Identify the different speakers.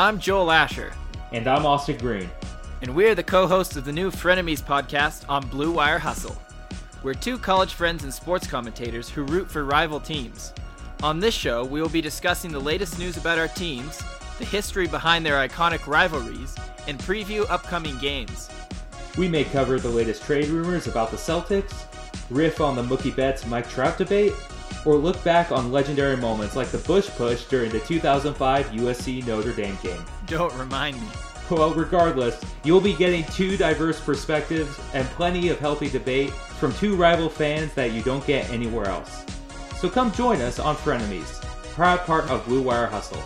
Speaker 1: I'm Joel Asher.
Speaker 2: And I'm Austin Green.
Speaker 1: And we're the co hosts of the new Frenemies podcast on Blue Wire Hustle. We're two college friends and sports commentators who root for rival teams. On this show, we will be discussing the latest news about our teams, the history behind their iconic rivalries, and preview upcoming games.
Speaker 2: We may cover the latest trade rumors about the Celtics, riff on the Mookie Betts Mike Trout debate, or look back on legendary moments like the Bush Push during the 2005 USC Notre Dame game.
Speaker 1: Don't remind me.
Speaker 2: Well, regardless, you'll be getting two diverse perspectives and plenty of healthy debate from two rival fans that you don't get anywhere else. So come join us on Frenemies, proud part of Blue Wire Hustle.